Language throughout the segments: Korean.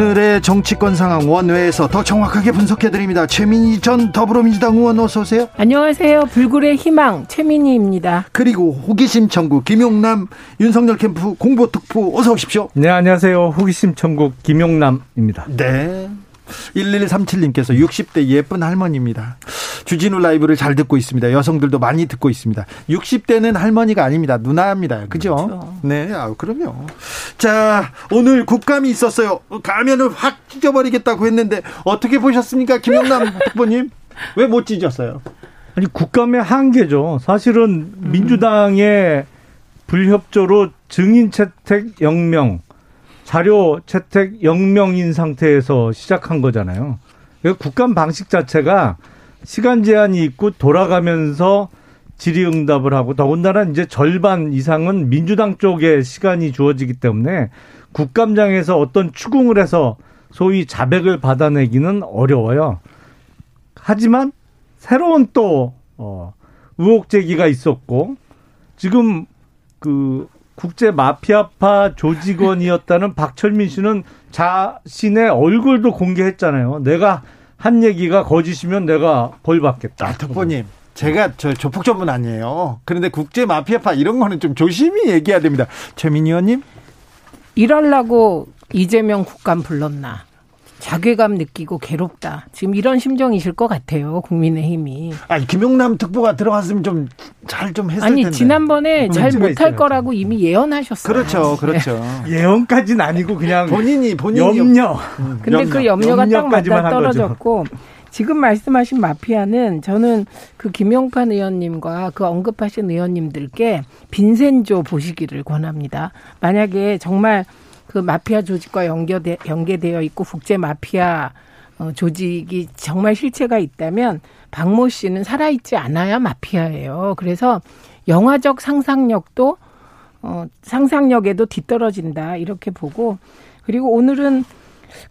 오늘의 정치권 상황 원외에서 더 정확하게 분석해드립니다. 최민희 전 더불어민주당 의원 어서 오세요. 안녕하세요. 불굴의 희망 최민희입니다. 그리고 호기심 천국 김용남 윤석열 캠프 공보특보 어서 오십시오. 네 안녕하세요. 호기심 천국 김용남입니다. 네. 1137님께서 60대 예쁜 할머니입니다. 주진우 라이브를 잘 듣고 있습니다. 여성들도 많이 듣고 있습니다. 60대는 할머니가 아닙니다. 누나입니다. 그죠? 그렇죠. 네, 아, 그럼요. 자, 오늘 국감이 있었어요. 가면을 확 찢어버리겠다고 했는데 어떻게 보셨습니까? 김영남 후보님? 왜 못 찢었어요? 아니, 국감의 한계죠. 사실은 민주당의 불협조로 증인 채택 0명, 자료 채택 0명인 상태에서 시작한 거잖아요. 국감 방식 자체가 시간 제한이 있고 돌아가면서 질의응답을 하고 더군다나 이제 절반 이상은 민주당 쪽에 시간이 주어지기 때문에 국감장에서 어떤 추궁을 해서 소위 자백을 받아내기는 어려워요. 하지만 새로운 또 어, 의혹 제기가 있었고 지금 그 국제 마피아파 조직원이었다는 박철민 씨는 자신의 얼굴도 공개했잖아요. 내가 한 얘기가 거짓이면 내가 벌 받겠다. 아, 특보님. 제가 저 조폭 전문 아니에요. 그런데 국제 마피아파 이런 거는 좀 조심히 얘기해야 됩니다. 최민희 의원님? 일하려고 이재명 국감 불렀나? 자괴감 느끼고 괴롭다. 지금 이런 심정이실 것 같아요. 국민의힘이. 아니 김용남 특보가 들어갔으면 좀 잘좀 좀 했을 아니, 텐데. 지난번에 잘 못할 거라고 이미 예언하셨어요. 그렇죠, 그렇죠. 네. 예언까지는 아니고 그냥 본인이 본인이 염려. 음, 근데 염려. 그 염려가 딱 맞아 떨어졌고. 지금 말씀하신 마피아는 저는 그 김용판 의원님과 그 언급하신 의원님들께 빈센조 보시기를 권합니다. 만약에 정말 그 마피아 조직과 연계되, 연계되어 있고 국제 마피아 어, 조직이 정말 실체가 있다면 박모 씨는 살아있지 않아야 마피아예요. 그래서 영화적 상상력도 어, 상상력에도 뒤떨어진다 이렇게 보고 그리고 오늘은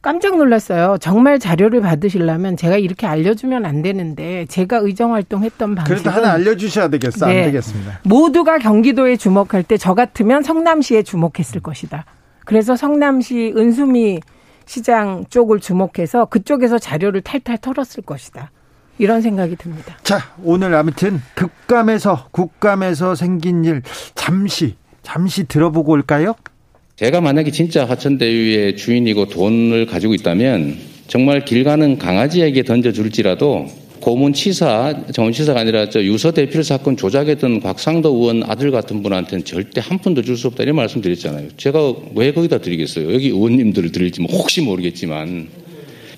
깜짝 놀랐어요. 정말 자료를 받으시려면 제가 이렇게 알려주면 안 되는데 제가 의정 활동했던 방식 그래도 하나 알려주셔야 되겠어 네. 안 되겠습니다. 모두가 경기도에 주목할 때 저 같으면 성남시에 주목했을 것이다. 그래서 성남시 은수미 시장 쪽을 주목해서 그쪽에서 자료를 탈탈 털었을 것이다. 이런 생각이 듭니다. 자, 오늘 아무튼 국감에서 국감에서 생긴 일 잠시 잠시 들어보고 올까요? 제가 만약에 진짜 화천대유의 주인이고 돈을 가지고 있다면 정말 길 가는 강아지에게 던져줄지라도 고문치사, 정치사가 아니라 저 유서 대필 사건 조작했던 곽상도 의원 아들 같은 분한테는 절대 한 푼도 줄 수 없다 이런 말씀 드렸잖아요. 제가 왜 거기다 드리겠어요? 여기 의원님들을 드릴지 뭐 혹시 모르겠지만.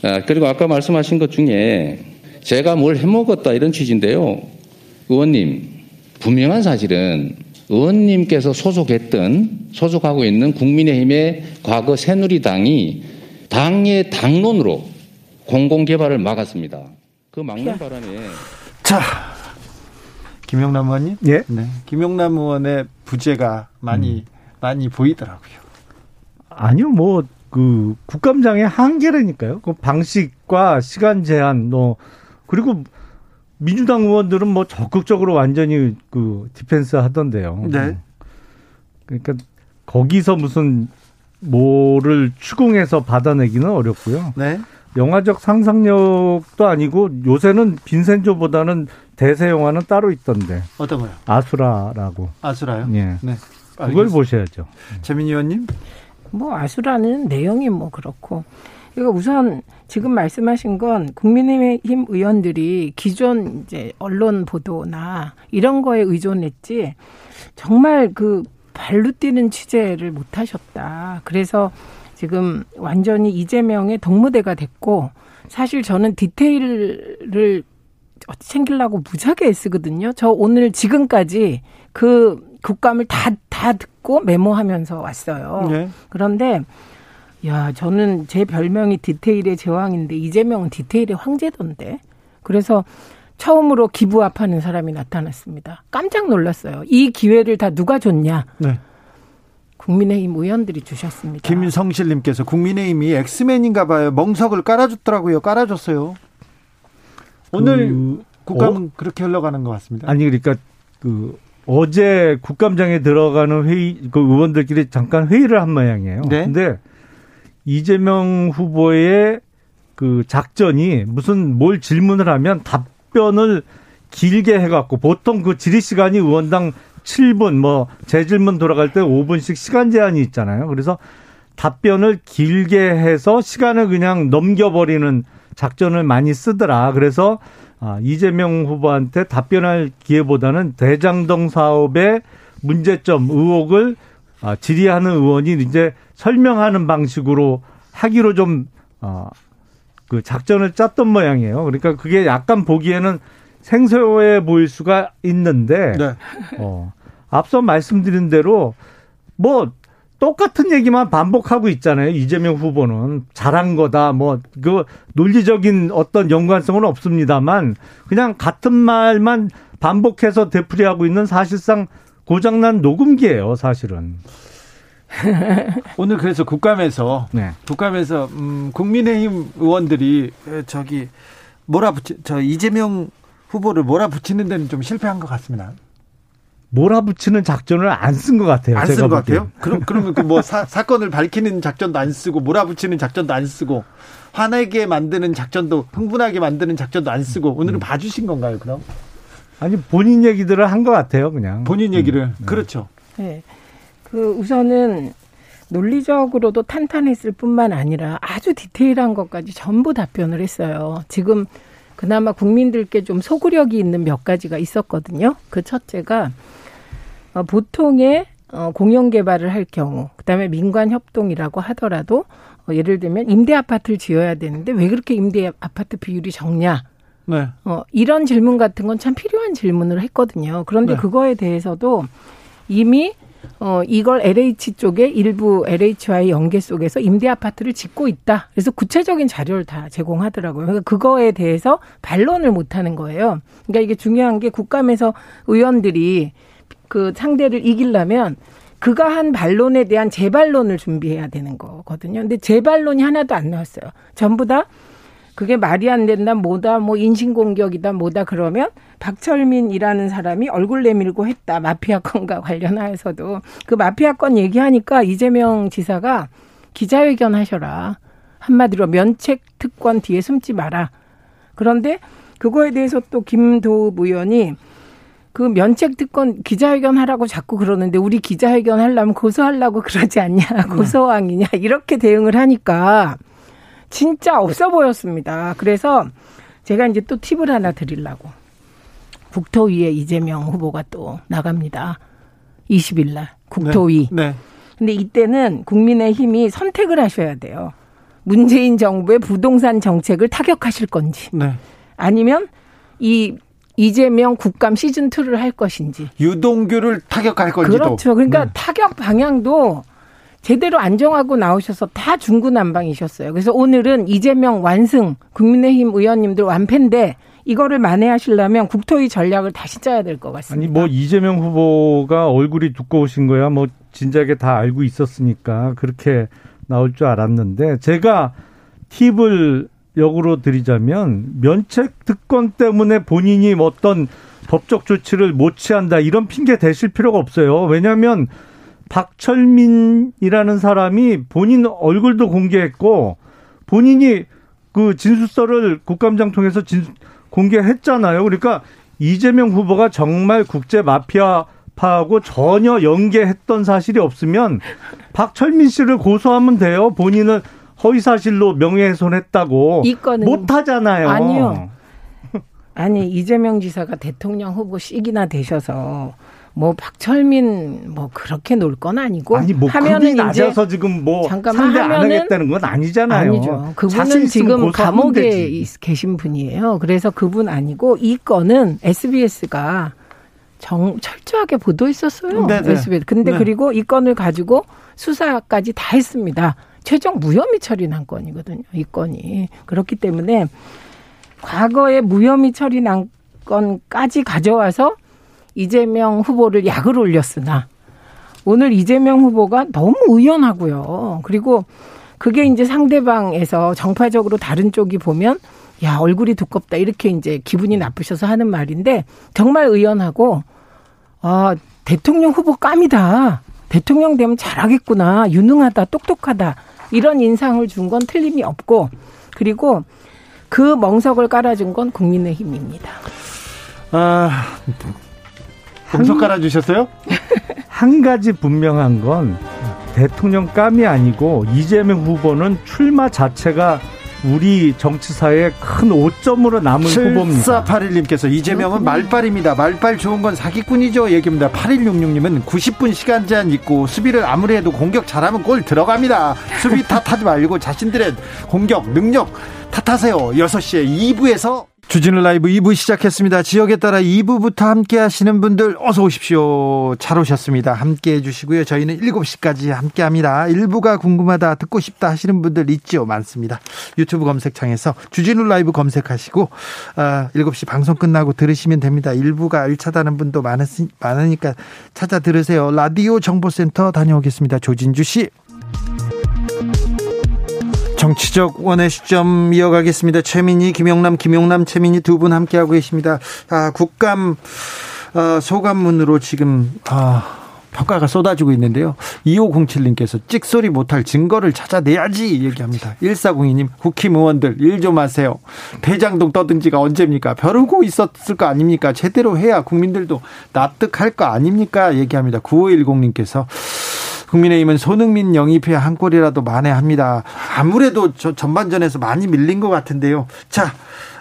아, 그리고 아까 말씀하신 것 중에 제가 뭘 해먹었다 이런 취지인데요. 의원님, 분명한 사실은 의원님께서 소속했던, 소속하고 있는 국민의힘의 과거 새누리당이 당의 당론으로 공공개발을 막았습니다. 그 막는 바람에 자 김영남 의원님, 예, 네. 김영남 의원의 부재가 많이 음. 많이 보이더라고요. 아니요, 뭐 그 국감장의 한계라니까요. 그 방식과 시간 제한, 뭐 그리고 민주당 의원들은 뭐 적극적으로 완전히 그 디펜스 하던데요. 네. 그러니까 거기서 무슨 뭐를 추궁해서 받아내기는 어렵고요. 네. 영화적 상상력도 아니고 요새는 빈센조보다는 대세 영화는 따로 있던데. 어떤 거요? 아수라라고. 아수라요? 예. 네. 그걸 보셔야죠. 재민이 의원님? 뭐 아수라는 내용이 뭐 그렇고. 이거 우선 지금 말씀하신 건 국민의힘 의원들이 기존 이제 언론 보도나 이런 거에 의존했지 정말 그 발로 뛰는 취재를 못 하셨다. 그래서 지금 완전히 이재명의 동무대가 됐고 사실 저는 디테일을 챙기려고 무지하게 애쓰거든요. 저 오늘 지금까지 그 국감을 다, 다 듣고 메모하면서 왔어요. 네. 그런데, 야, 저는 제 별명이 디테일의 제왕인데, 이재명은 디테일의 황제던데. 그래서 처음으로 기부합하는 사람이 나타났습니다. 깜짝 놀랐어요. 이 기회를 다 누가 줬냐? 네. 국민의힘 의원들이 주셨습니다. 김성실님께서 국민의힘이 엑스맨인가 봐요. 멍석을 깔아줬더라고요. 깔아줬어요. 오늘 그, 국감은 어? 그렇게 흘러가는 것 같습니다. 아니 그러니까 그 어제 국감장에 들어가는 회의 그 의원들끼리 잠깐 회의를 한 모양이에요. 네. 근데 이재명 후보의 그 작전이 무슨 뭘 질문을 하면 답변을 길게 해갖고 보통 그 질의 시간이 의원당 7분 뭐 재질문 돌아갈 때 5분씩 시간 제한이 있잖아요. 그래서 답변을 길게 해서 시간을 그냥 넘겨버리는 작전을 많이 쓰더라. 그래서 아, 이재명 후보한테 답변할 기회보다는 대장동 사업의 문제점, 의혹을 아, 질의하는 의원이 이제 설명하는 방식으로 하기로 좀, 어, 그 작전을 짰던 모양이에요. 그러니까 그게 약간 보기에는 생소해 보일 수가 있는데, 네. 어, 앞서 말씀드린 대로 뭐 똑같은 얘기만 반복하고 있잖아요. 이재명 후보는 잘한 거다. 뭐 그 논리적인 어떤 연관성은 없습니다만 그냥 같은 말만 반복해서 되풀이하고 있는 사실상 고장난 녹음기예요, 사실은. 오늘 그래서 국감에서 네. 국감에서 음 국민의힘 의원들이 저기 몰아붙이 저 이재명 후보를 몰아붙이는 데는 좀 실패한 것 같습니다. 몰아붙이는 작전을 안 쓴 것 같아요. 안 쓴 것 같아요? 그럼 그러면 그 뭐 사건을 밝히는 작전도 안 쓰고 몰아붙이는 작전도 안 쓰고 화내게 만드는 작전도 흥분하게 만드는 작전도 안 쓰고 오늘은 음. 봐주신 건가요? 그럼? 아니 본인 얘기들을 한 것 같아요, 그냥. 본인 얘기를 음. 네. 그렇죠. 네. 그 우선은 논리적으로도 탄탄했을 뿐만 아니라 아주 디테일한 것까지 전부 답변을 했어요. 지금 그나마 국민들께 좀 소구력이 있는 몇 가지가 있었거든요. 그 첫째가 어, 보통의 어, 공영 개발을 할 경우, 그다음에 민관 협동이라고 하더라도 어, 예를 들면 임대 아파트를 지어야 되는데 왜 그렇게 임대 아파트 비율이 적냐? 네. 어, 이런 질문 같은 건 참 필요한 질문을 했거든요. 그런데 네. 그거에 대해서도 이미 어, 이걸 LH 쪽에 일부 LH와의 연계 속에서 임대 아파트를 짓고 있다. 그래서 구체적인 자료를 다 제공하더라고요. 그러니까 그거에 대해서 반론을 못 하는 거예요. 그러니까 이게 중요한 게 국감에서 의원들이 그 상대를 이기려면 그가 한 반론에 대한 재반론을 준비해야 되는 거거든요. 근데 재반론이 하나도 안 나왔어요. 전부 다 그게 말이 안 된다, 뭐다, 뭐 인신공격이다, 뭐다 그러면 박철민이라는 사람이 얼굴 내밀고 했다. 마피아 건과 관련하여서도 그 마피아 건 얘기하니까 이재명 지사가 기자회견 하셔라. 한마디로 면책 특권 뒤에 숨지 마라. 그런데 그거에 대해서 또 김도읍 의원이 그 면책 특권 기자회견 하라고 자꾸 그러는데 우리 기자회견 하려면 고소하려고 그러지 않냐 네. 고소왕이냐 이렇게 대응을 하니까 진짜 없어 보였습니다. 그래서 제가 이제 또 팁을 하나 드리려고 국토위에 이재명 후보가 또 나갑니다. 20일 날 국토위. 네. 네. 근데 이때는 국민의 힘이 선택을 하셔야 돼요. 문재인 정부의 부동산 정책을 타격하실 건지 네. 아니면 이 이재명 국감 시즌 2를 할 것인지. 유동규를 타격할 건지도. 그렇죠. 그러니까 네. 타격 방향도 제대로 안정하고 나오셔서 다 중구난방이셨어요. 그래서 오늘은 이재명 완승 국민의힘 의원님들 완패인데 이거를 만회하시려면 국토위 전략을 다시 짜야 될 것 같습니다. 아니 뭐 이재명 후보가 얼굴이 두꺼우신 거야 뭐 진작에 다 알고 있었으니까 그렇게 나올 줄 알았는데 제가 팁을 역으로 드리자면 면책 특권 때문에 본인이 어떤 법적 조치를 못 취한다 이런 핑계 대실 필요가 없어요. 왜냐하면 박철민이라는 사람이 본인 얼굴도 공개했고 본인이 그 진술서를 국감장 통해서 진, 공개했잖아요. 그러니까 이재명 후보가 정말 국제 마피아파하고 전혀 연계했던 사실이 없으면 박철민 씨를 고소하면 돼요. 본인은 허위 사실로 명예훼손했다고 못 하잖아요. 아니요. 아니 이재명 지사가 대통령 후보 시기나 되셔서 뭐 박철민 뭐 그렇게 놀 건 아니고 아니 뭐 하면은 낮아서 지금 뭐 잠깐만 상대 안 하겠다는 건 아니잖아요. 아니죠. 그분은 지금 감옥에 되지. 계신 분이에요. 그래서 그분 아니고 이 건은 SBS가 정 철저하게 보도했었어요. 네네. SBS. 근데 네. 그리고 이 건을 가지고 수사까지 다 했습니다. 최종 무혐의 처리 난 건이거든요. 이 건이 그렇기 때문에 과거에 무혐의 처리 난 건까지 가져와서 이재명 후보를 약을 올렸으나 오늘 이재명 후보가 너무 의연하고요. 그리고 그게 이제 상대방에서 정파적으로 다른 쪽이 보면 야 얼굴이 두껍다 이렇게 이제 기분이 나쁘셔서 하는 말인데 정말 의연하고 아 대통령 후보 깜이다 대통령 되면 잘하겠구나 유능하다 똑똑하다 이런 인상을 준 건 틀림이 없고 그리고 그 멍석을 깔아준 건 국민의힘입니다. 아 멍석 깔아주셨어요? 한 가지 분명한 건 대통령 깜이 아니고 이재명 후보는 출마 자체가 우리 정치사에 큰 오점으로 남은 후보입니다. 7481님께서 이재명은 말빨입니다. 말빨 좋은 건 사기꾼이죠. 얘기입니다. 8166님은 90분 시간 제한 있고 수비를 아무리 해도 공격 잘하면 골 들어갑니다. 수비 탓하지 말고 자신들의 공격 능력 탓하세요. 6시에 2부에서 주진우 라이브 2부 시작했습니다. 지역에 따라 2부부터 함께 하시는 분들 어서 오십시오. 잘 오셨습니다. 함께 해주시고요. 저희는 7시까지 함께 합니다. 1부가 궁금하다, 듣고 싶다 하시는 분들 있죠. 많습니다. 유튜브 검색창에서 주진우 라이브 검색하시고, 아, 7시 방송 끝나고 들으시면 됩니다. 1부가 알차다는 분도 많으니까 찾아 들으세요. 라디오 정보센터 다녀오겠습니다. 조진주 씨. 정치적 원의 시점 이어가겠습니다. 최민희, 김용남, 김용남, 최민희 두 분 함께하고 계십니다. 아, 국감 어, 소감문으로 지금 아, 평가가 쏟아지고 있는데요. 2507님께서 찍소리 못할 증거를 찾아내야지 얘기합니다. 1402님 국힘 의원들 일 좀 하세요. 대장동 떠든 지가 언제입니까? 벼르고 있었을 거 아닙니까? 제대로 해야 국민들도 납득할 거 아닙니까? 얘기합니다. 9510님께서 국민의힘은 손흥민 영입해 한 골이라도 만회합니다. 아무래도 저 전반전에서 많이 밀린 것 같은데요. 자,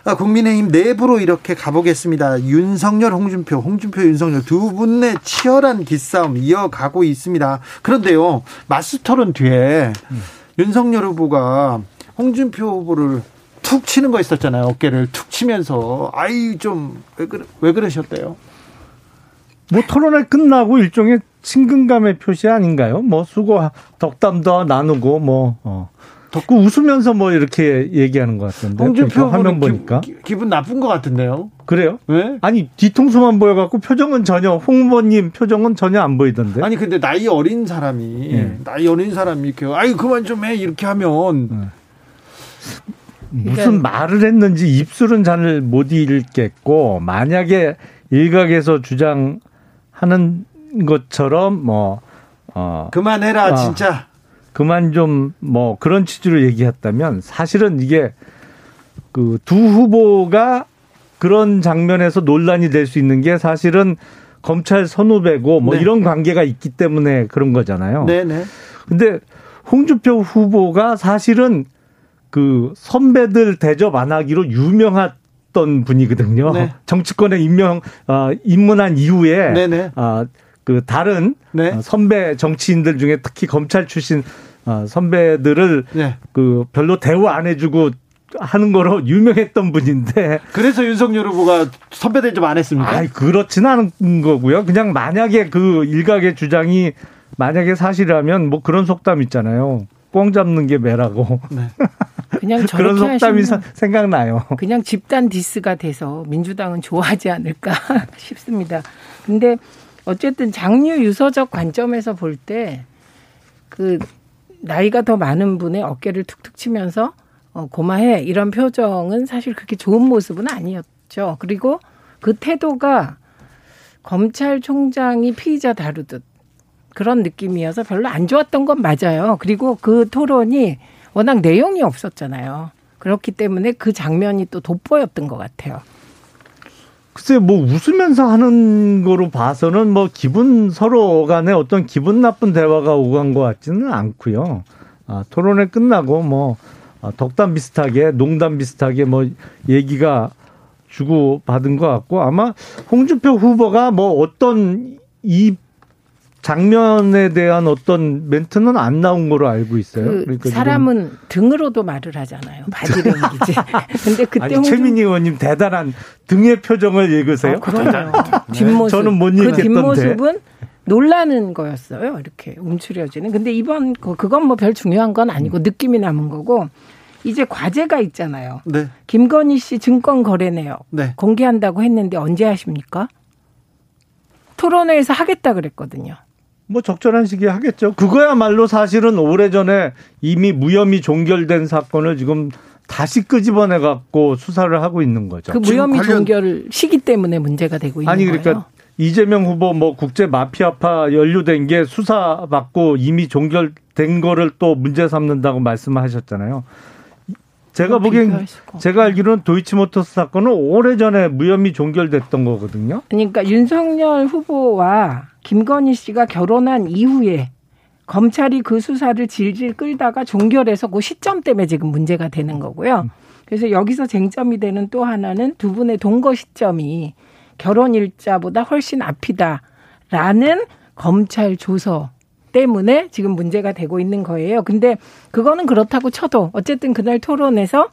아, 국민의힘 내부로 이렇게 가보겠습니다. 윤석열, 홍준표, 홍준표, 윤석열 두 분의 치열한 기싸움 이어가고 있습니다. 그런데요, 마스터론 뒤에 음. 윤석열 후보가 홍준표 후보를 툭 치는 거 있었잖아요. 어깨를 툭 치면서 아이 좀 왜 그래 왜 그러셨대요? 뭐 토론회 끝나고 일종의 친근감의 표시 아닌가요? 뭐 수고 덕담도 나누고 뭐 어. 덕구 웃으면서 뭐 이렇게 얘기하는 것 같은데 홍준표 화면 보니까 기, 분 나쁜 것 같은데요. 그래요? 왜? 아니 뒤통수만 보여갖고 표정은 전혀 홍 후보님 표정은 전혀 안 보이던데. 아니 근데 나이 어린 사람이 예. 나이 어린 사람이 이렇게 아이 그만 좀 해 이렇게 하면 예. 무슨 말을 했는지 입술은 잘 못 읽겠고 만약에 일각에서 주장 하는 것처럼 뭐 어, 그만해라 어, 진짜 그만 좀 뭐 그런 취지로 얘기했다면 사실은 이게 그 두 후보가 그런 장면에서 논란이 될 수 있는 게 사실은 검찰 선후배고 뭐 네. 이런 관계가 있기 때문에 그런 거잖아요. 네네. 근데 홍준표 후보가 사실은 그 선배들 대접 안 하기로 유명 했던 분이거든요. 네. 정치권에 임명 어, 입문한 이후에 네네. 어, 그 다른 네. 어, 선배 정치인들 중에 특히 검찰 출신 어, 선배들을 네. 그 별로 대우 안 해주고 하는 거로 유명했던 분인데. 그래서 윤석열 후보가 선배 대접 안 했습니까? 아, 그렇지는 않은 거고요. 그냥 만약에 그 일각의 주장이 만약에 사실이라면 뭐 그런 속담 있잖아요. 꽁 잡는 게 매라고. 네. 그냥 그런 속담이 생각나요. 그냥 집단 디스가 돼서 민주당은 좋아하지 않을까 싶습니다. 근데 어쨌든 장류 유서적 관점에서 볼 때 그 나이가 더 많은 분의 어깨를 툭툭 치면서 어, 고마해 이런 표정은 사실 그렇게 좋은 모습은 아니었죠. 그리고 그 태도가 검찰총장이 피의자 다루듯 그런 느낌이어서 별로 안 좋았던 건 맞아요. 그리고 그 토론이 워낙 내용이 없었잖아요. 그렇기 때문에 그 장면이 또 돋보였던 것 같아요. 글쎄 뭐 웃으면서 하는 거로 봐서는 뭐 기분 서로 간에 어떤 기분 나쁜 대화가 오간 것 같지는 않고요. 아, 토론회 끝나고 뭐 아, 덕담 비슷하게 농담 비슷하게 뭐 얘기가 주고 받은 것 같고 아마 홍준표 후보가 뭐 어떤 이 장면에 대한 어떤 멘트는 안 나온 거로 알고 있어요. 그 그러니까 사람은 등으로도 말을 하잖아요. 바지랭이지. 근데 그때 아니. 최민희 의원님 대단한 등의 표정을 읽으세요. 아, 그럼요. 뒷모습. 저는 못 읽겠던데. 그 뒷모습은 놀라는 거였어요. 이렇게 움츠려지는. 근데 이번 그건 뭐 별 중요한 건 아니고 느낌이 남은 거고 이제 과제가 있잖아요. 네. 김건희 씨 증권 거래 내역 네. 공개한다고 했는데 언제 하십니까? 토론회에서 하겠다 그랬거든요. 뭐 적절한 시기에 하겠죠. 그거야말로 사실은 오래전에 이미 무혐의 종결된 사건을 지금 다시 끄집어내 갖고 수사를 하고 있는 거죠. 그 무혐의 관련... 종결 시기 때문에 문제가 되고 있는 아니, 그러니까 거예요. 이재명 후보 뭐 국제 마피아파 연루된 게 수사받고 이미 종결된 거를 또 문제 삼는다고 말씀하셨잖아요. 제가 보기엔 제가 알기로는 도이치모터스 사건은 오래전에 무혐의 종결됐던 거거든요. 그러니까 윤석열 후보와 김건희 씨가 결혼한 이후에 검찰이 그 수사를 질질 끌다가 종결해서 그 시점 때문에 지금 문제가 되는 거고요. 그래서 여기서 쟁점이 되는 또 하나는 두 분의 동거 시점이 결혼 일자보다 훨씬 앞이다라는 검찰 조서 때문에 지금 문제가 되고 있는 거예요. 근데 그거는 그렇다고 쳐도 어쨌든 그날 토론에서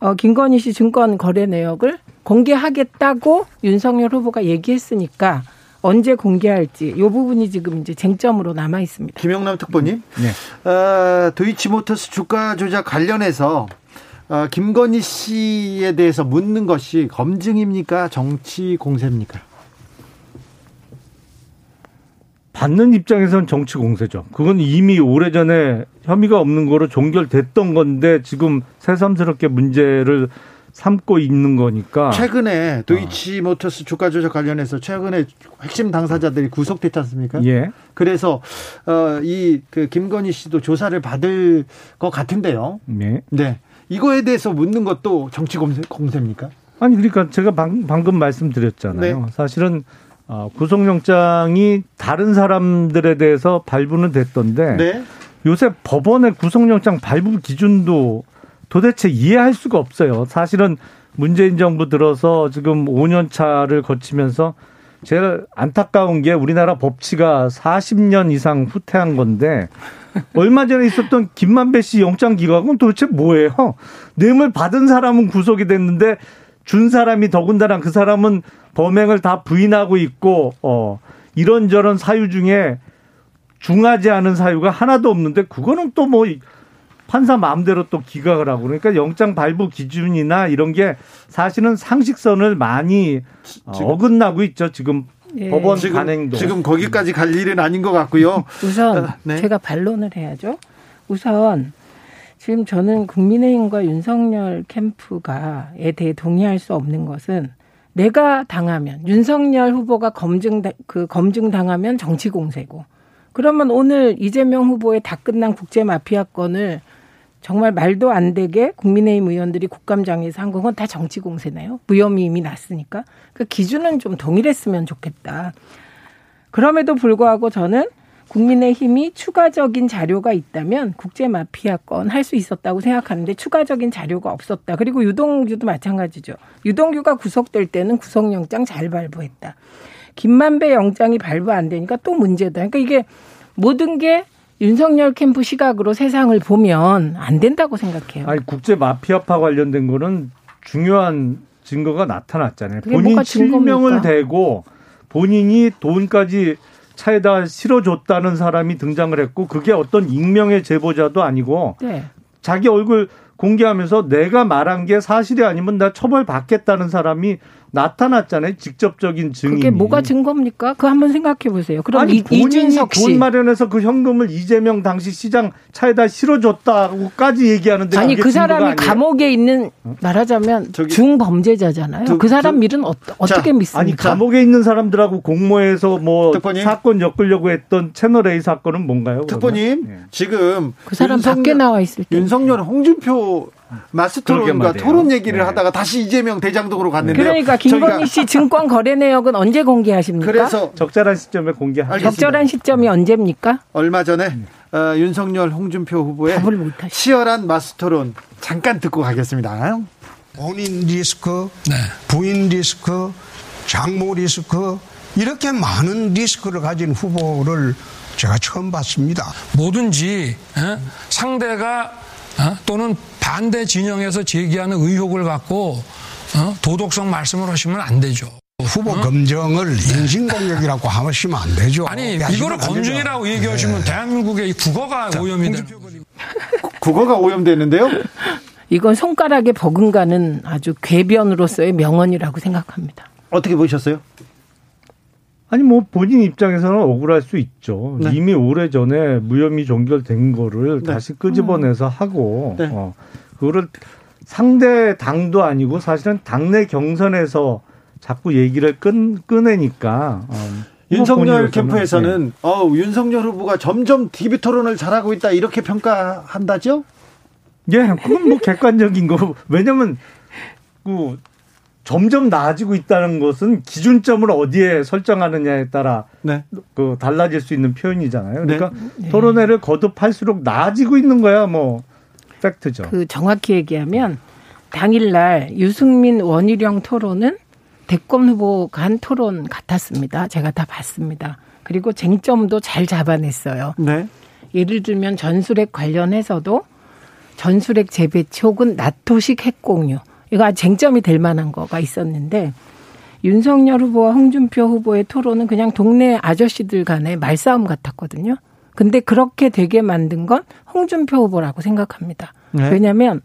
어, 김건희 씨 증권 거래 내역을 공개하겠다고 윤석열 후보가 얘기했으니까 언제 공개할지 이 부분이 지금 이제 쟁점으로 남아 있습니다. 김영남 특보님, 네. 어, 도이치모터스 주가 조작 관련해서 어, 김건희 씨에 대해서 묻는 것이 검증입니까? 정치 공세입니까? 받는 입장에서는 정치 공세죠. 그건 이미 오래전에 혐의가 없는 거로 종결됐던 건데 지금 새삼스럽게 문제를 삼고 있는 거니까. 최근에 도이치 모터스 주가 조작 관련해서 최근에 핵심 당사자들이 구속됐지 않습니까? 예. 그래서 어 이그 김건희 씨도 조사를 받을 것 같은데요. 네. 네. 이거에 대해서 묻는 것도 정치 공세, 공세입니까? 아니 그러니까 제가 방, 방금 말씀드렸잖아요. 네. 사실은 어, 구속영장이 다른 사람들에 대해서 발부는 됐던데 네. 요새 법원의 구속영장 발부 기준도 도대체 이해할 수가 없어요. 사실은 문재인 정부 들어서 지금 5년 차를 거치면서 제일 안타까운 게 우리나라 법치가 40년 이상 후퇴한 건데 얼마 전에 있었던 김만배 씨 영장 기각은 도대체 뭐예요? 뇌물 받은 사람은 구속이 됐는데 준 사람이 더군다나 그 사람은 범행을 다 부인하고 있고 어 이런저런 사유 중에 중하지 않은 사유가 하나도 없는데 그거는 또 뭐 판사 마음대로 또 기각을 하고 그러니까 영장 발부 기준이나 이런 게 사실은 상식선을 많이 어, 지금, 어긋나고 있죠 지금 예. 법원 지금, 관행도 지금 거기까지 갈 일은 아닌 것 같고요. 우선 아, 네. 제가 반론을 해야죠. 우선 지금 저는 국민의힘과 윤석열 캠프가에 대해 동의할 수 없는 것은 내가 당하면 윤석열 후보가 검증 그 검증 당하면 정치 공세고 그러면 오늘 이재명 후보의 다 끝난 국제 마피아 건을 정말 말도 안 되게 국민의힘 의원들이 국감장에서 한 건 다 정치 공세네요. 무혐의 이미 났으니까. 그 기준은 좀 동일했으면 좋겠다. 그럼에도 불구하고 저는 국민의힘이 추가적인 자료가 있다면 국제 마피아건 할 수 있었다고 생각하는데 추가적인 자료가 없었다. 그리고 유동규도 마찬가지죠. 유동규가 구속될 때는 구속영장 잘 발부했다. 김만배 영장이 발부 안 되니까 또 문제다. 그러니까 이게 모든 게 윤석열 캠프 시각으로 세상을 보면 안 된다고 생각해요. 아니 국제 마피아파 관련된 거는 중요한 증거가 나타났잖아요. 본인 실명을 대고 본인이 돈까지 차에다 실어줬다는 사람이 등장을 했고 그게 어떤 익명의 제보자도 아니고 네. 자기 얼굴 공개하면서 내가 말한 게 사실이 아니면 나 처벌 받겠다는 사람이 나타났잖아요. 직접적인 증인. 그게 뭐가 증거입니까? 그 한번 생각해 보세요. 그럼 아니, 이, 본인이 돈 마련해서 그 현금을 이재명 당시 시장 차에다 실어줬다고까지 얘기하는데 아니 그 사람이 감옥에 있는 어? 말하자면 중범죄자잖아요. 두, 그 사람 두, 일은 어, 떻게 믿습니까? 아니 감옥에 있는 사람들하고 공모해서 뭐 특보님? 사건 엮으려고 했던 채널 A 사건은 뭔가요? 특보님 네. 지금 그 사람 윤석열, 밖에 나와 있을 때 윤석열 홍준표 마스토론과 토론 얘기를 네. 하다가 다시 이재명 대장동으로 갔는데요. 그러니까 김건희 씨 증권 거래 내역은 언제 공개하십니까? 그래서 적절한 시점에 공개하겠습니다. 적절한 시점이 언제입니까? 얼마 전에 어, 윤석열 홍준표 후보의 치열한 마스토론 잠깐 듣고 가겠습니다. 본인 리스크, 네. 부인 리스크, 장모 리스크 이렇게 많은 리스크를 가진 후보를 제가 처음 봤습니다. 뭐든지 에? 상대가 어? 또는 반대 진영에서 제기하는 의혹을 갖고 어? 도덕성 말씀을 하시면 안 되죠. 후보 어? 검증을 인신공격이라고 하시면 안 되죠. 아니 이거를 검증이라고 얘기하시면 네. 대한민국의 국어가 자, 오염이 되는 국어가 오염되는데요? 이건 손가락에 버금가는 아주 궤변으로서의 명언이라고 생각합니다. 어떻게 보셨어요? 아니 뭐 본인 입장에서는 억울할 수 있죠. 네. 이미 오래 전에 무혐의 종결된 거를 네. 다시 끄집어내서 음. 하고 네. 어, 그거를 상대 당도 아니고 사실은 당내 경선에서 자꾸 얘기를 끈 꺼내니까 어, 윤석열 캠프에서는 네. 어, 윤석열 후보가 점점 TV 토론을 잘하고 있다 이렇게 평가한다죠? 예, 그건 뭐 객관적인 거. 왜냐면 그 점점 나아지고 있다는 것은 기준점을 어디에 설정하느냐에 따라 네. 그 달라질 수 있는 표현이잖아요. 그러니까 네. 토론회를 거듭할수록 나아지고 있는 거야, 뭐 팩트죠. 그 정확히 얘기하면 당일날 유승민 원희룡 토론은 대권 후보 간 토론 같았습니다. 제가 다 봤습니다. 그리고 쟁점도 잘 잡아냈어요. 네. 예를 들면 전술핵 관련해서도 전술핵 재배치 혹은 나토식 핵공유 이거 쟁점이 될 만한 거가 있었는데 윤석열 후보와 홍준표 후보의 토론은 그냥 동네 아저씨들 간의 말싸움 같았거든요. 근데 그렇게 되게 만든 건 홍준표 후보라고 생각합니다. 네. 왜냐하면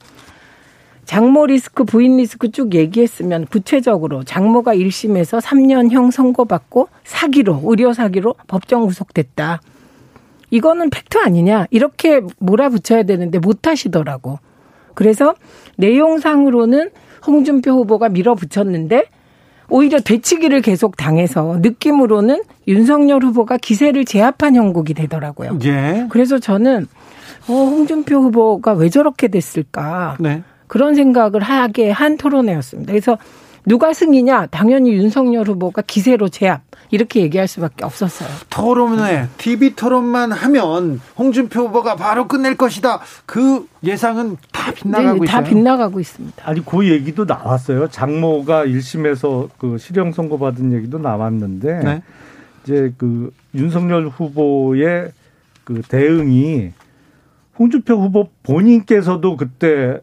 장모 리스크, 부인 리스크 쭉 얘기했으면 구체적으로 장모가 1심에서 3년형 선고받고 사기로, 의료 사기로 법정 구속됐다. 이거는 팩트 아니냐. 이렇게 몰아붙여야 되는데 못 하시더라고. 그래서 내용상으로는 홍준표 후보가 밀어붙였는데 오히려 되치기를 계속 당해서 느낌으로는 윤석열 후보가 기세를 제압한 형국이 되더라고요. 예. 그래서 저는 어, 홍준표 후보가 왜 저렇게 됐을까? 네. 그런 생각을 하게 한 토론회였습니다. 그래서 누가 승이냐? 당연히 윤석열 후보가 기세로 제압. 이렇게 얘기할 수밖에 없었어요. 토론회, TV 토론만 하면 홍준표 후보가 바로 끝낼 것이다. 그 예상은 다 빗나가고 네, 다 있어요. 빗나가고 있습니다. 아니 그 얘기도 나왔어요. 장모가 1심에서 그 실형 선고 받은 얘기도 나왔는데 네. 이제 그 윤석열 후보의 그 대응이 홍준표 후보 본인께서도 그때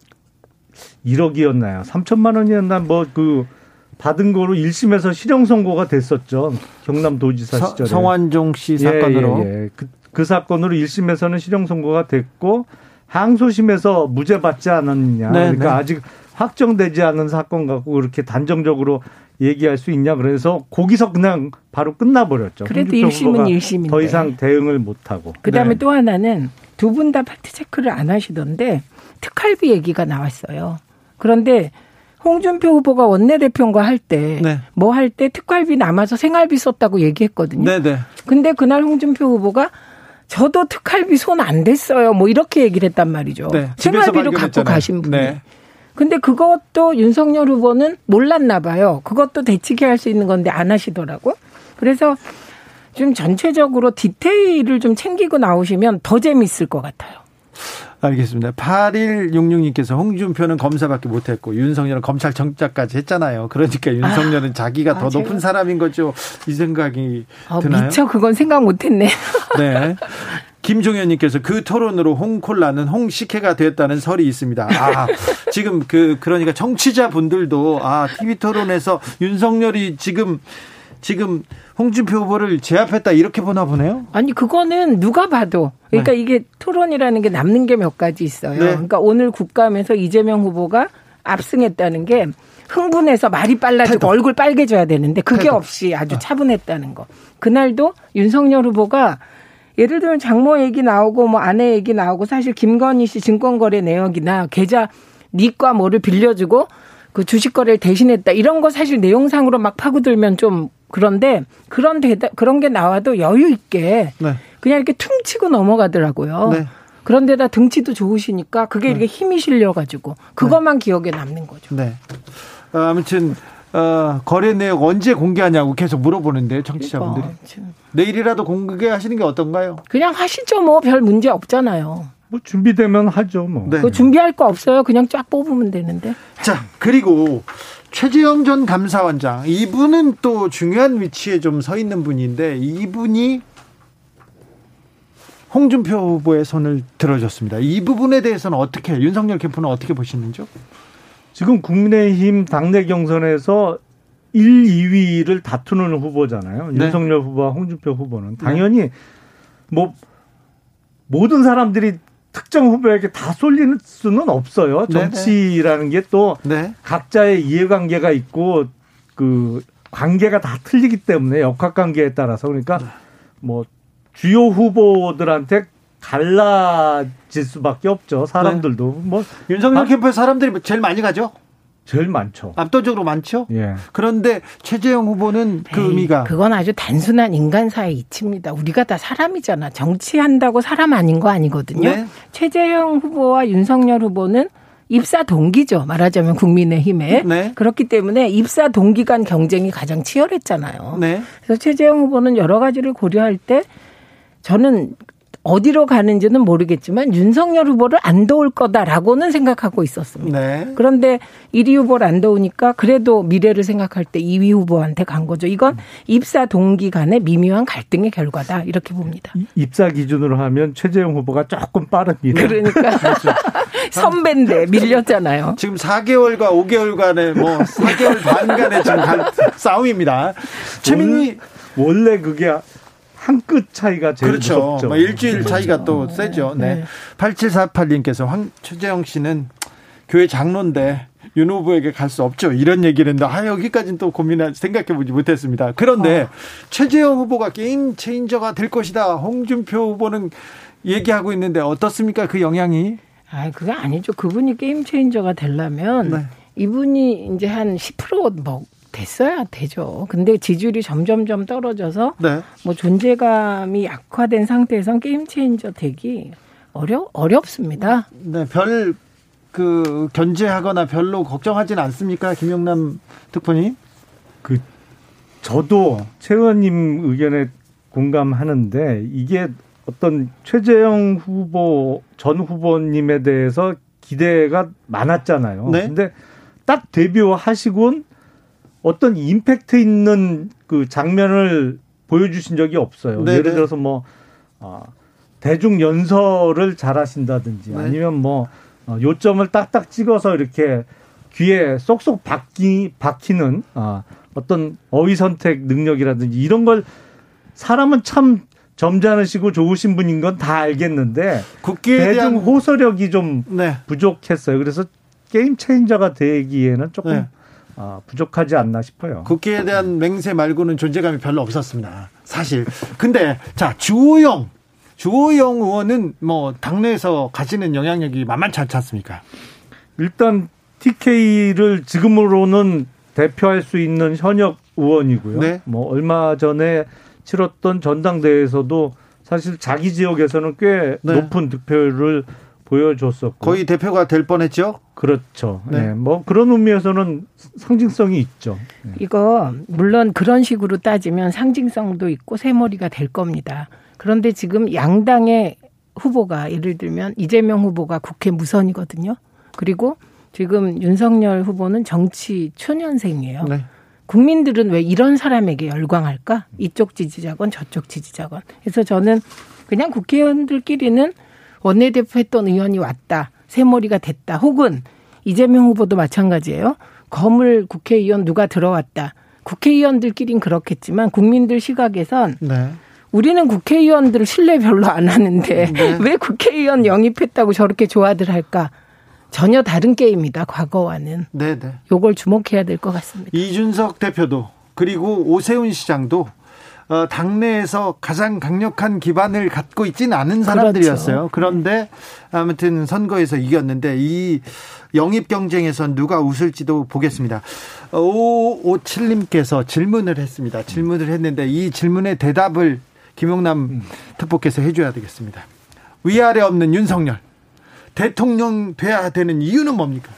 1억이었나요? 3천만 원이었나 뭐 그 받은 거로 1심에서 실형 선고가 됐었죠. 경남 도지사 시절에. 성완종 씨 사건으로. 예, 예, 예. 그, 그 사건으로 1심에서는 실형 선고가 됐고 항소심에서 무죄 받지 않았느냐. 네, 그러니까 네. 아직 확정되지 않은 사건 갖고 그렇게 단정적으로 얘기할 수 있냐 그래서 거기서 그냥 바로 끝나버렸죠. 그래도 1심은 1심인데. 더 이상 대응을 못하고. 그다음에 네. 또 하나는 두 분 다 팩트 체크를 안 하시던데 특활비 얘기가 나왔어요. 그런데 홍준표 후보가 원내대표인가 할 때, 네. 뭐할 때 특활비 남아서 생활비 썼다고 얘기했거든요. 네네. 네. 근데 그날 홍준표 후보가 저도 특활비 손 안 댔어요. 뭐 이렇게 얘기를 했단 말이죠. 네. 생활비로 갖고 가신 분이. 네. 근데 그것도 윤석열 후보는 몰랐나 봐요. 그것도 대치기 할 수 있는 건데 안 하시더라고. 그래서 좀 전체적으로 디테일을 좀 챙기고 나오시면 더 재밌을 것 같아요. 알겠습니다. 8166님께서 홍준표는 검사밖에 못했고 윤석열은 검찰청장까지 했잖아요. 그러니까 윤석열은 아, 자기가 더 아, 높은 사람인 거죠. 이 생각이 아, 드나요? 미처 그건 생각 못했네. 네. 김종현님께서 그 토론으로 홍콜라는 홍식혜가 되었다는 설이 있습니다. 아, 지금 그, 그러니까 청취자분들도 아, TV 토론에서 윤석열이 지금 지금 홍준표 후보를 제압했다 이렇게 보나 보네요. 아니 그거는 누가 봐도 그러니까 네. 이게 토론이라는 게 남는 게 몇 가지 있어요. 네. 그러니까 오늘 국감에서 이재명 후보가 압승했다는 게 흥분해서 말이 빨라지고 태도. 얼굴 빨개져야 되는데 그게 태도. 없이 아주 어. 차분했다는 거. 그날도 윤석열 후보가 예를 들면 장모 얘기 나오고 뭐 아내 얘기 나오고 사실 김건희 씨 증권거래 내역이나 계좌 니과 뭐를 빌려주고 그 주식 거래를 대신했다 이런 거 사실 내용상으로 막 파고들면 좀 그런데 그런 대답 그런 게 나와도 여유 있게 네. 그냥 이렇게 퉁치고 넘어가더라고요. 네. 그런데다 등치도 좋으시니까 그게 네. 이렇게 힘이 실려가지고 그것만 네. 기억에 남는 거죠. 네. 어, 아무튼 어, 거래 내역 언제 공개하냐고 계속 물어보는데 청취자분들이 그러니까, 내일이라도 공개하시는 게 어떤가요? 그냥 하시죠 뭐 별 문제 없잖아요. 뭐 준비되면 하죠 뭐. 네. 그 준비할 거 없어요. 그냥 쫙 뽑으면 되는데. 자 그리고 최재형 전 감사원장 이분은 또 중요한 위치에 좀 서 있는 분인데 이분이 홍준표 후보의 손을 들어줬습니다. 이 부분에 대해서는 어떻게 윤석열 캠프는 어떻게 보시는지요? 지금 국민의힘 당내 경선에서 1, 2위를 다투는 후보잖아요. 네. 윤석열 후보와 홍준표 후보는 당연히 네. 뭐 모든 사람들이 특정 후보에게 다 쏠리는 수는 없어요. 네, 정치라는 게또 네. 각자의 이해관계가 있고 그 관계가 다 틀리기 때문에 역학관계에 따라서 그러니까 네. 뭐 주요 후보들한테 갈라질 수밖에 없죠. 사람들도 네. 뭐 윤석열 캠프에 사람들이 제일 많이 가죠. 제일 많죠. 압도적으로 많죠. 예. 그런데 최재형 후보는 그 에이, 의미가 그건 아주 단순한 인간사의 이치입니다. 우리가 다 사람이잖아. 정치한다고 사람 아닌 거 아니거든요. 네. 최재형 후보와 윤석열 후보는 입사 동기죠. 말하자면 국민의힘에 네. 그렇기 때문에 입사 동기 간 경쟁이 가장 치열했잖아요. 네. 그래서 최재형 후보는 여러 가지를 고려할 때 저는 어디로 가는지는 모르겠지만 윤석열 후보를 안 도울 거다라고는 생각하고 있었습니다. 네. 그런데 1위 후보를 안 도우니까 그래도 미래를 생각할 때 2위 후보한테 간 거죠. 이건 입사 동기 간의 미묘한 갈등의 결과다 이렇게 봅니다. 입사 기준으로 하면 최재형 후보가 조금 빠릅니다. 그러니까 그렇죠. 선배인데 밀렸잖아요. 지금 4개월과 5개월간의 뭐 4개월 반간의 지금 싸움입니다. 최민희 원래 그게 한 끗 차이가 제일 그렇죠. 무섭죠. 뭐 일주일 그렇죠. 차이가 또 세죠. 네. 네. 8748님께서 황 최재형 씨는 교회 장로인데 윤 후보에게 갈 수 없죠. 이런 얘기를 했는데 아 여기까지는 또 고민을 생각해 보지 못했습니다. 그런데 어. 최재형 후보가 게임 체인저가 될 것이다. 홍준표 후보는 얘기하고 있는데 어떻습니까? 그 영향이? 아, 그거 아니죠. 그분이 게임 체인저가 되려면 네. 이분이 이제 한 10%뭐 됐어야 되죠. 근데 지지율이 점점점 떨어져서 네. 뭐 존재감이 약화된 상태에선 게임 체인저 되기 어려 어렵습니다. 네, 별 그 견제하거나 별로 걱정하지는 않습니까, 김영남 특보님? 그 저도 최 의원님 의견에 공감하는데 이게 어떤 최재형 후보 전 후보님에 대해서 기대가 많았잖아요. 네? 근데 딱 데뷔하시곤 어떤 임팩트 있는 그 장면을 보여주신 적이 없어요. 네네. 예를 네. 들어서 뭐 어, 대중 연설을 잘하신다든지 네. 아니면 뭐 어, 요점을 딱딱 찍어서 이렇게 귀에 쏙쏙 박기 박히는 어, 어떤 어휘 선택 능력이라든지 이런 걸 사람은 참 점잖으시고 좋으신 분인 건 다 알겠는데 대중 대한... 호소력이 좀 네. 부족했어요. 그래서 게임 체인저가 되기에는 조금 네. 아, 부족하지 않나 싶어요. 국회에 대한 맹세 말고는 존재감이 별로 없었습니다. 사실. 근데 자 주호영 주호영 의원은 뭐 당내에서 가지는 영향력이 만만치 않지 않습니까? 일단 TK를 지금으로는 대표할 수 있는 현역 의원이고요. 네. 뭐 얼마 전에 치렀던 전당대회에서도 사실 자기 지역에서는 꽤 네. 높은 득표를 보여줬었고 거의 대표가 될 뻔했죠. 그렇죠. 네. 네. 뭐 그런 의미에서는 상징성이 있죠. 네. 이거 물론 그런 식으로 따지면 상징성도 있고 새머리가 될 겁니다. 그런데 지금 양당의 후보가 예를 들면 이재명 후보가 국회 무선이거든요. 그리고 지금 윤석열 후보는 정치 초년생이에요. 네. 국민들은 왜 이런 사람에게 열광할까? 이쪽 지지자건 저쪽 지지자건. 그래서 저는 그냥 국회의원들끼리는 원내대표 했던 의원이 왔다. 새머리가 됐다. 혹은 이재명 후보도 마찬가지예요. 거물 국회의원 누가 들어왔다. 국회의원들끼린 그렇겠지만 국민들 시각에선 네. 우리는 국회의원들 신뢰 별로 안 하는데 네. 왜 국회의원 영입했다고 저렇게 좋아들 할까? 전혀 다른 게임이다. 과거와는. 네, 네. 요걸 주목해야 될 것 같습니다. 이준석 대표도 그리고 오세훈 시장도 어, 당내에서 가장 강력한 기반을 갖고 있지는 않은 사람들이었어요. 그렇죠. 그런데 아무튼 선거에서 이겼는데 이 영입 경쟁에서 누가 웃을지도 보겠습니다. 557님께서 질문을 했습니다. 질문을 했는데 이 질문의 대답을 김용남 음. 특보께서 해줘야 되겠습니다. 위아래 없는 윤석열 대통령 돼야 되는 이유는 뭡니까?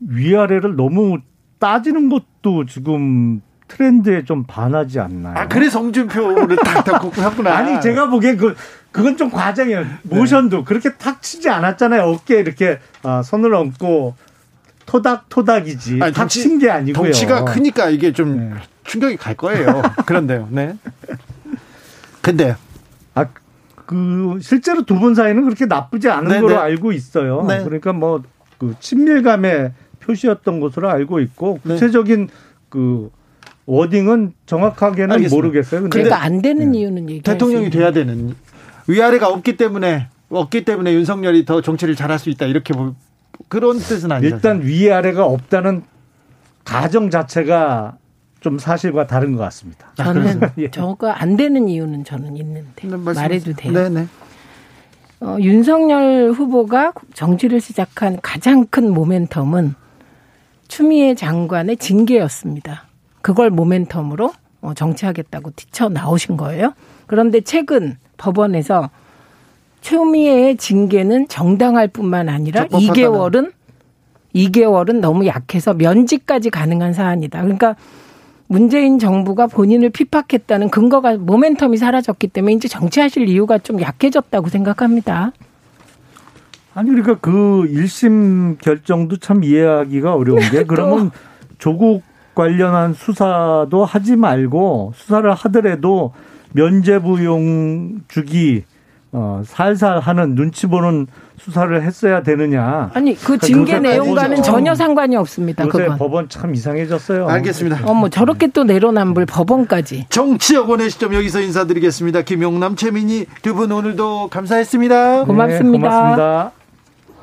위아래를 너무 따지는 것도 지금 트렌드에 좀 반하지 않나요? 아, 그래서 홍준표를 탁탁 꽂구나. 아니, 제가 보기엔 그, 그건 좀 과장이에요. 네. 모션도 그렇게 탁 치지 않았잖아요. 어깨에 이렇게 아, 손을 얹고 토닥토닥이지. 아니, 닥친 게 아니고요. 덩치가 크니까 이게 좀 네. 충격이 갈 거예요. 그런데요. 네. 근데 아, 그 실제로 두 분 사이는 그렇게 나쁘지 않은 네네. 걸로 네. 알고 있어요. 네. 그러니까 뭐 그 친밀감의 표시였던 것으로 알고 있고 네. 구체적인 네. 그 워딩은 정확하게는 알겠습니다. 모르겠어요. 근데 그러니까 안 되는 네. 이유는 얘기 대통령이 돼야 되는 위아래가 없기 때문에 없기 때문에 윤석열이 더 정치를 잘할 수 있다 이렇게 그런 뜻은 아니죠. 일단 위아래가 없다는 가정 자체가 좀 사실과 다른 것 같습니다. 저는 예. 저가 안 되는 이유는 저는 있는데 네, 말해도 돼요. 네네. 어, 윤석열 후보가 정치를 시작한 가장 큰 모멘텀은 추미애 장관의 징계였습니다. 그걸 모멘텀으로 어, 정치하겠다고 뛰쳐 나오신 거예요. 그런데 최근 법원에서 추미애의 징계는 정당할 뿐만 아니라 2개월은 2개월은 너무 약해서 면직까지 가능한 사안이다. 그러니까 문재인 정부가 본인을 피박했다는 근거가 모멘텀이 사라졌기 때문에 이제 정치하실 이유가 좀 약해졌다고 생각합니다. 아니 그러니까 그 1심 결정도 참 이해하기가 어려운 게 그러면 조국 관련한 수사도 하지 말고 수사를 하더라도 면죄부용 주기 어, 살살 하는 눈치 보는 수사를 했어야 되느냐. 아니, 그 그러니까 징계 내용과는 전혀 상관이 없습니다. 요새 그건. 법원 참 이상해졌어요. 알겠습니다. 어머, 저렇게 또 내로남불 법원까지. 정치여권의 시점 여기서 인사드리겠습니다. 김용남, 최민희 두 분 오늘도 감사했습니다. 고맙습니다. 네, 고맙습니다.